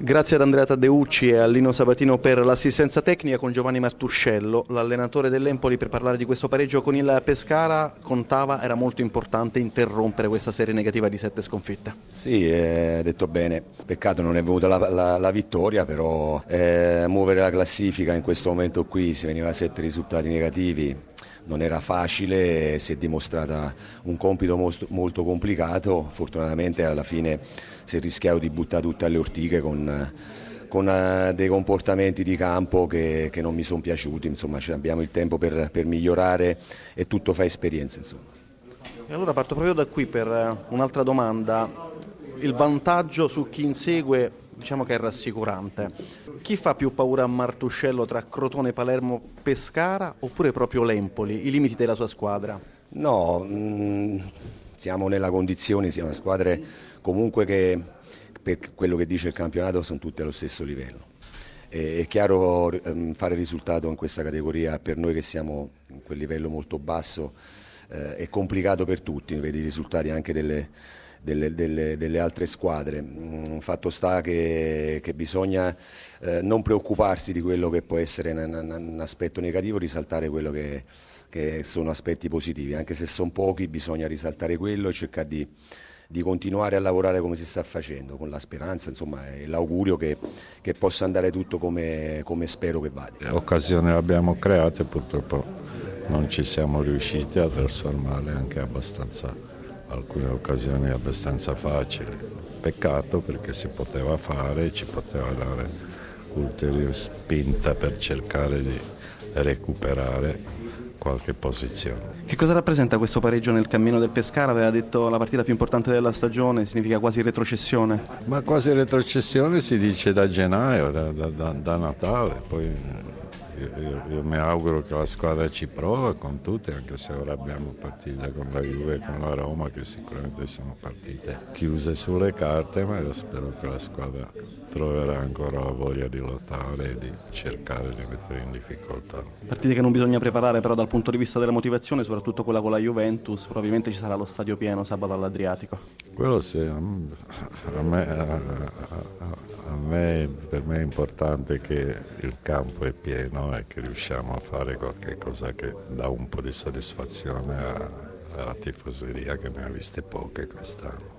Grazie ad Andrea Taddeucci e a Lino Sabatino per l'assistenza tecnica con Giovanni Martuscello, l'allenatore dell'Empoli per parlare di questo pareggio con il Pescara, contava, era molto importante interrompere questa serie negativa di sette sconfitte. Sì, eh, detto bene, peccato non è venuta la, la, la vittoria, però eh, muovere la classifica in questo momento qui, si veniva a sette risultati negativi, non era facile, si è dimostrata un compito molto complicato, fortunatamente alla fine si è rischiato di buttare tutte alle ortiche con, con uh, dei comportamenti di campo che, che non mi sono piaciuti, insomma abbiamo il tempo per, per, migliorare e tutto fa esperienza. Insomma. E allora parto proprio da qui per eh, un'altra domanda. Il vantaggio su chi insegue diciamo che è rassicurante. Chi fa più paura a Martuscello tra Crotone, Palermo, Pescara oppure proprio l'Empoli, i limiti della sua squadra? No, mh, mm, siamo nella condizione, siamo squadre comunque che per quello che dice il campionato sono tutte allo stesso livello. è chiaro ehm, fare risultato in questa categoria per noi che siamo in quel livello molto basso eh, è complicato per tutti, vedi i risultati anche delle, delle, delle, delle altre squadre. Mm, fatto sta che, che bisogna eh, non preoccuparsi di quello che può essere un, un, aspetto negativo, risaltare quello che, che, sono aspetti positivi, anche se sono pochi bisogna risaltare quello e cercare di, di continuare a lavorare come si sta facendo, con la speranza insomma, e l'augurio che, che, possa andare tutto come, come spero che vada. Le occasioni le abbiamo create, purtroppo non ci siamo riusciti a trasformarle anche abbastanza alcune occasioni abbastanza facili. Peccato perché si poteva fare, ci poteva dare ulteriore spinta per cercare di recuperare qualche posizione. Che cosa rappresenta questo pareggio nel cammino del Pescara? Aveva detto la partita più importante della stagione, significa quasi retrocessione? Ma quasi retrocessione si dice da gennaio, da, da, da Natale, poi io, io, mi auguro che la squadra ci prova con tutte, anche se ora abbiamo partite con la Juve e con la Roma che sicuramente sono partite chiuse sulle carte, ma io spero che la squadra troverà ancora la voglia di lottare e di cercare di mettere in difficoltà. Partite che non bisogna preparare però dal punto di vista della motivazione, soprattutto quella con la Juventus, probabilmente ci sarà lo stadio pieno sabato all'Adriatico. Quello sì, a me, a, a, a me, per me è importante che il campo è pieno e che riusciamo a fare qualcosa che dà un po' di soddisfazione alla tifoseria che ne ha viste poche quest'anno.